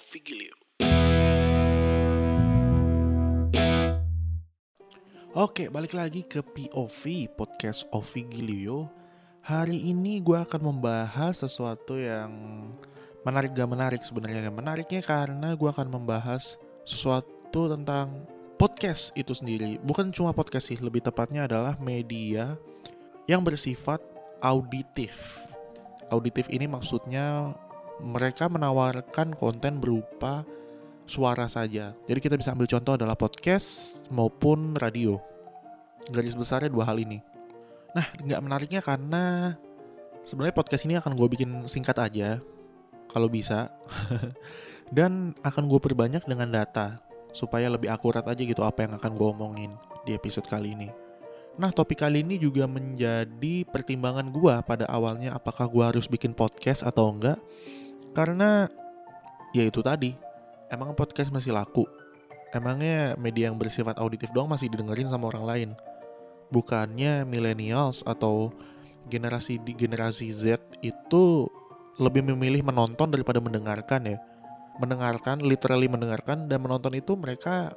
Vigilio. Oke, balik lagi ke POV Podcast Ovi Gilio. Hari ini gue akan membahas sesuatu yang menarik gak menarik sebenarnya. Menariknya karena gue akan membahas sesuatu tentang podcast itu sendiri. Bukan cuma podcast sih, lebih tepatnya adalah media yang bersifat auditif. Auditif ini maksudnya mereka menawarkan konten berupa suara saja. Jadi kita bisa ambil contoh adalah podcast maupun radio. Garis besarnya dua hal ini. Nah, nggak menariknya karena sebenarnya podcast ini akan gue bikin singkat aja, kalau bisa. Dan akan gue perbanyak dengan data, supaya lebih akurat aja gitu apa yang akan gue omongin di episode kali ini. Nah, topik kali ini juga menjadi pertimbangan gue pada awalnya apakah gue harus bikin podcast atau enggak. Karena, ya itu tadi, emang podcast masih laku? Emangnya media yang bersifat auditif doang masih didengerin sama orang lain? Bukannya millennials atau generasi di generasi Z itu lebih memilih menonton daripada mendengarkan ya? Mendengarkan, literally mendengarkan dan menonton itu mereka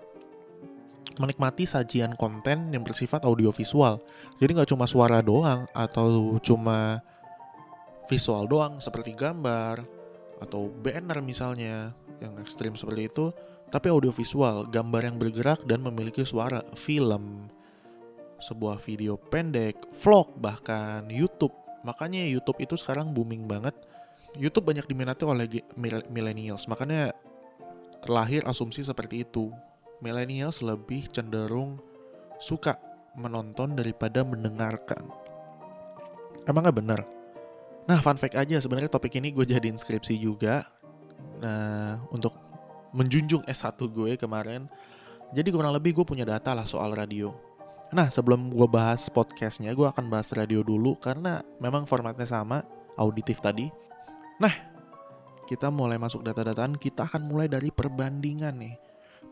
menikmati sajian konten yang bersifat audiovisual. Jadi nggak cuma suara doang atau cuma visual doang seperti gambar atau banner misalnya yang ekstrim seperti itu, tapi audiovisual, gambar yang bergerak dan memiliki suara, film, sebuah video pendek, vlog bahkan YouTube. Makanya YouTube itu sekarang booming banget. YouTube banyak diminati oleh millennials, makanya terlahir asumsi seperti itu. Millennials lebih cenderung suka menonton daripada mendengarkan. Emang gak bener? Nah, fun fact aja sebenarnya topik ini gue jadi inskripsi juga Nah, untuk menjunjung S1 gue kemarin, jadi kurang lebih gue punya data lah soal radio. Nah, sebelum gue bahas podcastnya, gue akan bahas radio dulu karena memang formatnya sama, auditif tadi. Nah, kita mulai masuk data-dataan, kita akan mulai dari perbandingan nih.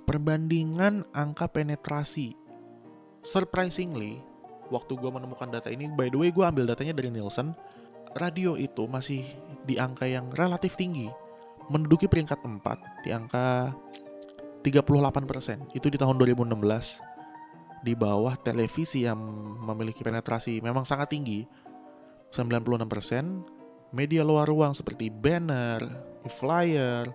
Perbandingan angka penetrasi. Surprisingly, waktu gue menemukan data ini, by the way gue ambil datanya dari Nielsen, radio itu masih di angka yang relatif tinggi menduduki peringkat 4 di angka 38%. Itu di tahun 2016 di bawah televisi yang memiliki penetrasi memang sangat tinggi 96%, media luar ruang seperti banner, flyer,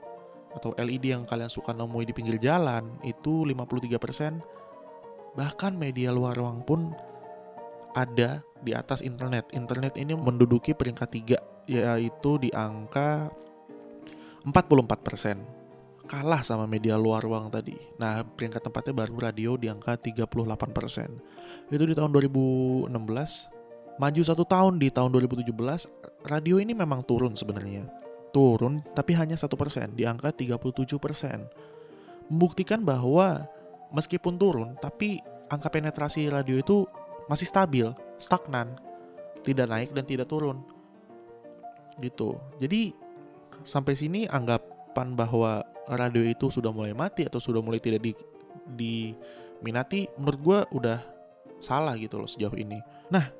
atau LED yang kalian suka nemui di pinggir jalan itu 53%. Bahkan media luar ruang pun ada di atas internet. Internet ini menduduki peringkat 3 yaitu di angka 44% kalah sama media luar ruang tadi. Nah, peringkat tempatnya baru radio di angka 38%. Itu di tahun 2016. Maju satu tahun di tahun 2017, radio ini memang turun sebenarnya. Turun, tapi hanya satu persen, di angka 37%. Membuktikan bahwa meskipun turun, tapi angka penetrasi radio itu masih stabil, stagnan, tidak naik dan tidak turun. Gitu. Jadi sampai sini anggapan bahwa radio itu sudah mulai mati atau sudah mulai tidak di diminati menurut gue udah salah gitu loh sejauh ini. Nah,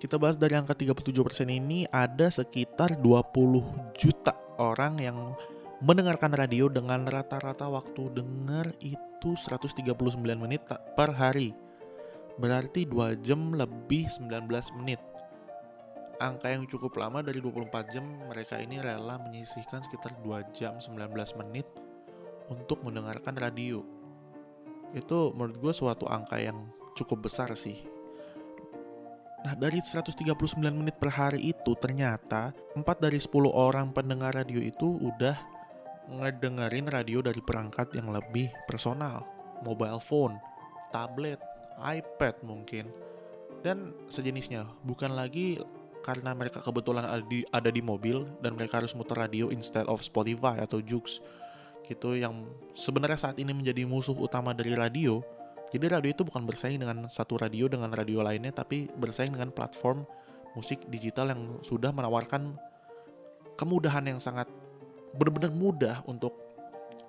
kita bahas dari angka 37% ini ada sekitar 20 juta orang yang mendengarkan radio dengan rata-rata waktu dengar itu 139 menit per hari. Berarti 2 jam lebih 19 menit angka yang cukup lama dari 24 jam mereka ini rela menyisihkan sekitar 2 jam 19 menit untuk mendengarkan radio. Itu menurut gue suatu angka yang cukup besar sih. Nah dari 139 menit per hari itu ternyata 4 dari 10 orang pendengar radio itu udah ngedengerin radio dari perangkat yang lebih personal. Mobile phone, tablet, iPad mungkin. Dan sejenisnya, bukan lagi karena mereka kebetulan ada di ada di mobil dan mereka harus muter radio instead of Spotify atau Joox gitu yang sebenarnya saat ini menjadi musuh utama dari radio. Jadi radio itu bukan bersaing dengan satu radio dengan radio lainnya tapi bersaing dengan platform musik digital yang sudah menawarkan kemudahan yang sangat benar-benar mudah untuk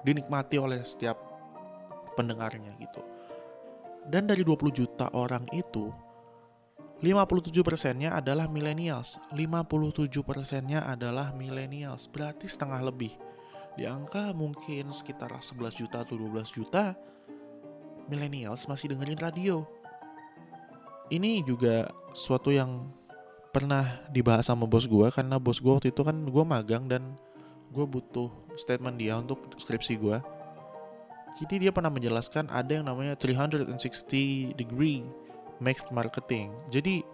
dinikmati oleh setiap pendengarnya gitu. Dan dari 20 juta orang itu 57 persennya adalah millennials. 57 persennya adalah millennials. Berarti setengah lebih. di angka mungkin sekitar 11 juta atau 12 juta millennials masih dengerin radio. Ini juga suatu yang pernah dibahas sama bos gue karena bos gue waktu itu kan gue magang dan gue butuh statement dia untuk skripsi gue. Jadi dia pernah menjelaskan ada yang namanya 360 degree mixed marketing. Jadi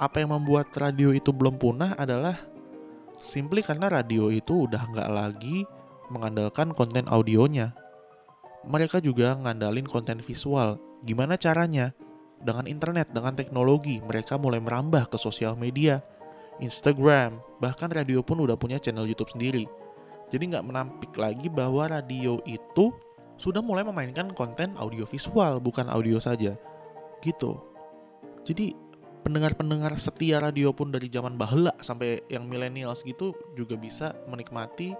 apa yang membuat radio itu belum punah adalah simply karena radio itu udah nggak lagi mengandalkan konten audionya. Mereka juga ngandalin konten visual. Gimana caranya? Dengan internet, dengan teknologi, mereka mulai merambah ke sosial media, Instagram, bahkan radio pun udah punya channel YouTube sendiri. Jadi nggak menampik lagi bahwa radio itu sudah mulai memainkan konten audiovisual, bukan audio saja. Gitu. Jadi pendengar-pendengar setia radio pun dari zaman bahula sampai yang millennials gitu juga bisa menikmati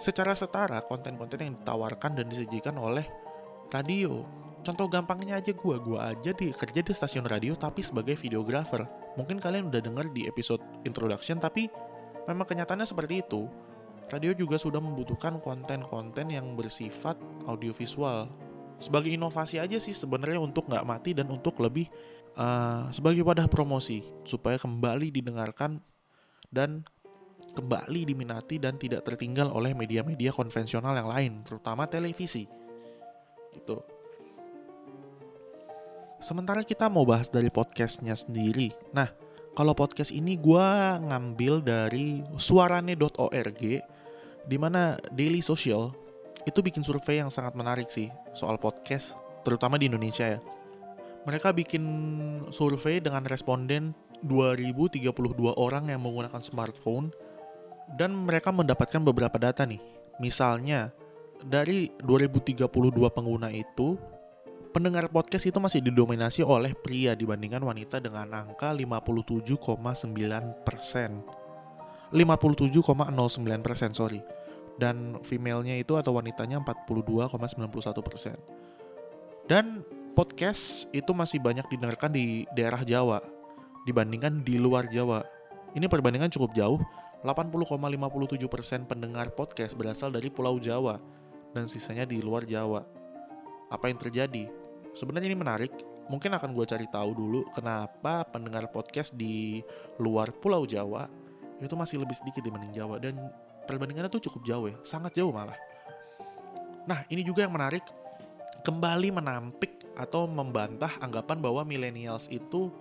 secara setara konten-konten yang ditawarkan dan disajikan oleh radio. Contoh gampangnya aja gue, gue aja di kerja di stasiun radio tapi sebagai videographer. Mungkin kalian udah denger di episode introduction tapi memang kenyataannya seperti itu. Radio juga sudah membutuhkan konten-konten yang bersifat audiovisual. Sebagai inovasi aja sih sebenarnya untuk nggak mati dan untuk lebih uh, sebagai wadah promosi supaya kembali didengarkan dan kembali diminati dan tidak tertinggal oleh media-media konvensional yang lain, terutama televisi. Gitu. Sementara kita mau bahas dari podcastnya sendiri. Nah, kalau podcast ini gue ngambil dari suarane.org, di mana Daily Social itu bikin survei yang sangat menarik sih soal podcast, terutama di Indonesia ya. Mereka bikin survei dengan responden 2032 orang yang menggunakan smartphone dan mereka mendapatkan beberapa data nih. Misalnya, dari 2032 pengguna itu, pendengar podcast itu masih didominasi oleh pria dibandingkan wanita dengan angka 57,9 persen. 57,09 persen, sorry. Dan female-nya itu atau wanitanya 42,91 persen. Dan podcast itu masih banyak didengarkan di daerah Jawa dibandingkan di luar Jawa. Ini perbandingan cukup jauh 80,57% pendengar podcast berasal dari Pulau Jawa dan sisanya di luar Jawa. Apa yang terjadi? Sebenarnya ini menarik. Mungkin akan gue cari tahu dulu kenapa pendengar podcast di luar Pulau Jawa itu masih lebih sedikit dibanding Jawa dan perbandingannya tuh cukup jauh ya, sangat jauh malah. Nah, ini juga yang menarik kembali menampik atau membantah anggapan bahwa millennials itu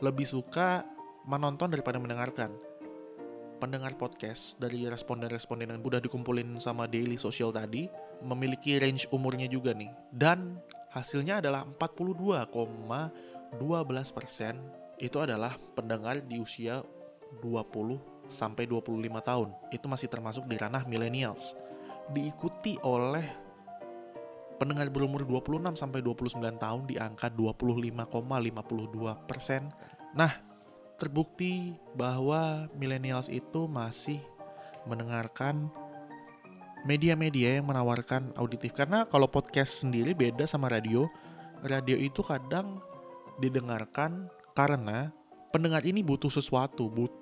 lebih suka menonton daripada mendengarkan pendengar podcast dari responden-responden yang udah dikumpulin sama Daily Social tadi memiliki range umurnya juga nih. Dan hasilnya adalah 42,12% itu adalah pendengar di usia 20 sampai 25 tahun. Itu masih termasuk di ranah millennials. Diikuti oleh pendengar berumur 26 sampai 29 tahun di angka 25,52%. Nah, terbukti bahwa millennials itu masih mendengarkan media-media yang menawarkan auditif karena kalau podcast sendiri beda sama radio radio itu kadang didengarkan karena pendengar ini butuh sesuatu butuh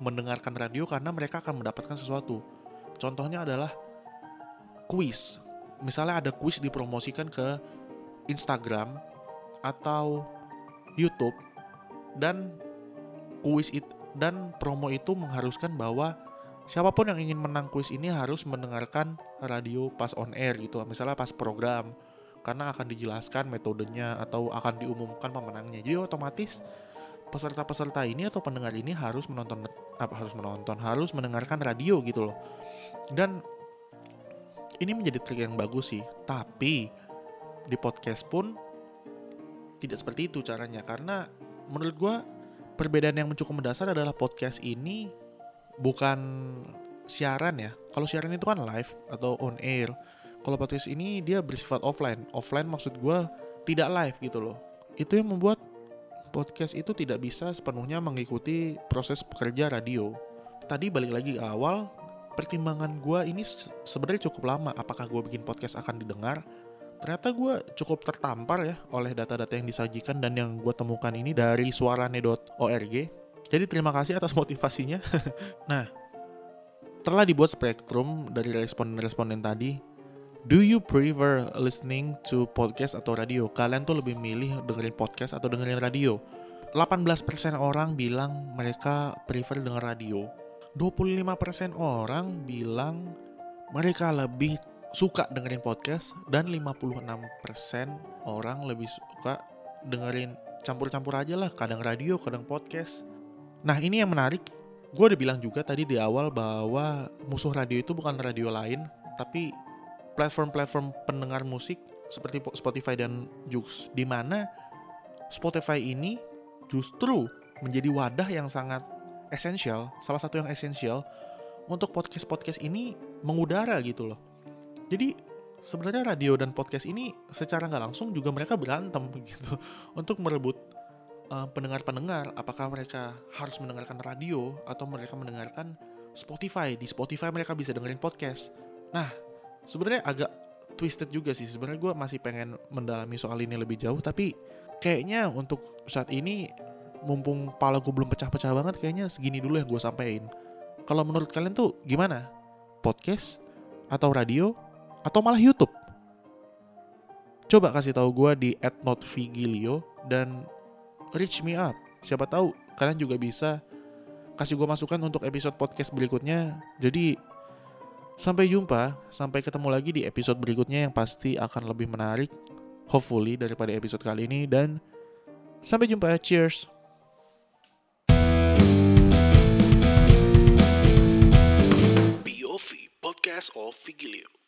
mendengarkan radio karena mereka akan mendapatkan sesuatu. Contohnya adalah kuis. Misalnya ada kuis dipromosikan ke Instagram atau YouTube dan kuis itu dan promo itu mengharuskan bahwa siapa pun yang ingin menang kuis ini harus mendengarkan radio pas on air gitu misalnya pas program karena akan dijelaskan metodenya atau akan diumumkan pemenangnya. Jadi otomatis peserta-peserta ini atau pendengar ini harus menonton apa harus menonton harus mendengarkan radio gitu loh dan ini menjadi trik yang bagus sih tapi di podcast pun tidak seperti itu caranya karena menurut gue perbedaan yang cukup mendasar adalah podcast ini bukan siaran ya. Kalau siaran itu kan live atau on air. Kalau podcast ini dia bersifat offline. Offline maksud gue tidak live gitu loh. Itu yang membuat podcast itu tidak bisa sepenuhnya mengikuti proses pekerja radio. Tadi balik lagi ke awal, pertimbangan gue ini sebenarnya cukup lama. Apakah gue bikin podcast akan didengar ternyata gue cukup tertampar ya oleh data-data yang disajikan dan yang gue temukan ini dari suarane.org. Jadi terima kasih atas motivasinya. nah, telah dibuat spektrum dari responden-responden tadi. Do you prefer listening to podcast atau radio? Kalian tuh lebih milih dengerin podcast atau dengerin radio? 18% orang bilang mereka prefer denger radio. 25% orang bilang mereka lebih suka dengerin podcast dan 56% orang lebih suka dengerin campur-campur aja lah, kadang radio, kadang podcast. Nah, ini yang menarik gue udah bilang juga tadi di awal bahwa musuh radio itu bukan radio lain, tapi platform-platform pendengar musik seperti Spotify dan Jux, di mana Spotify ini justru menjadi wadah yang sangat esensial, salah satu yang esensial untuk podcast-podcast ini mengudara gitu loh. Jadi sebenarnya radio dan podcast ini secara nggak langsung juga mereka berantem gitu untuk merebut uh, pendengar-pendengar. Apakah mereka harus mendengarkan radio atau mereka mendengarkan Spotify? Di Spotify mereka bisa dengerin podcast. Nah sebenarnya agak twisted juga sih sebenarnya gue masih pengen mendalami soal ini lebih jauh tapi kayaknya untuk saat ini mumpung pala gue belum pecah-pecah banget kayaknya segini dulu yang gue sampein kalau menurut kalian tuh gimana podcast atau radio atau malah YouTube coba kasih tahu gue di @notvigilio dan reach me up. Siapa tahu kalian juga bisa kasih gue masukan untuk episode podcast berikutnya. Jadi sampai jumpa, sampai ketemu lagi di episode berikutnya yang pasti akan lebih menarik, hopefully daripada episode kali ini dan sampai jumpa. Cheers. Podcast of Vigilio.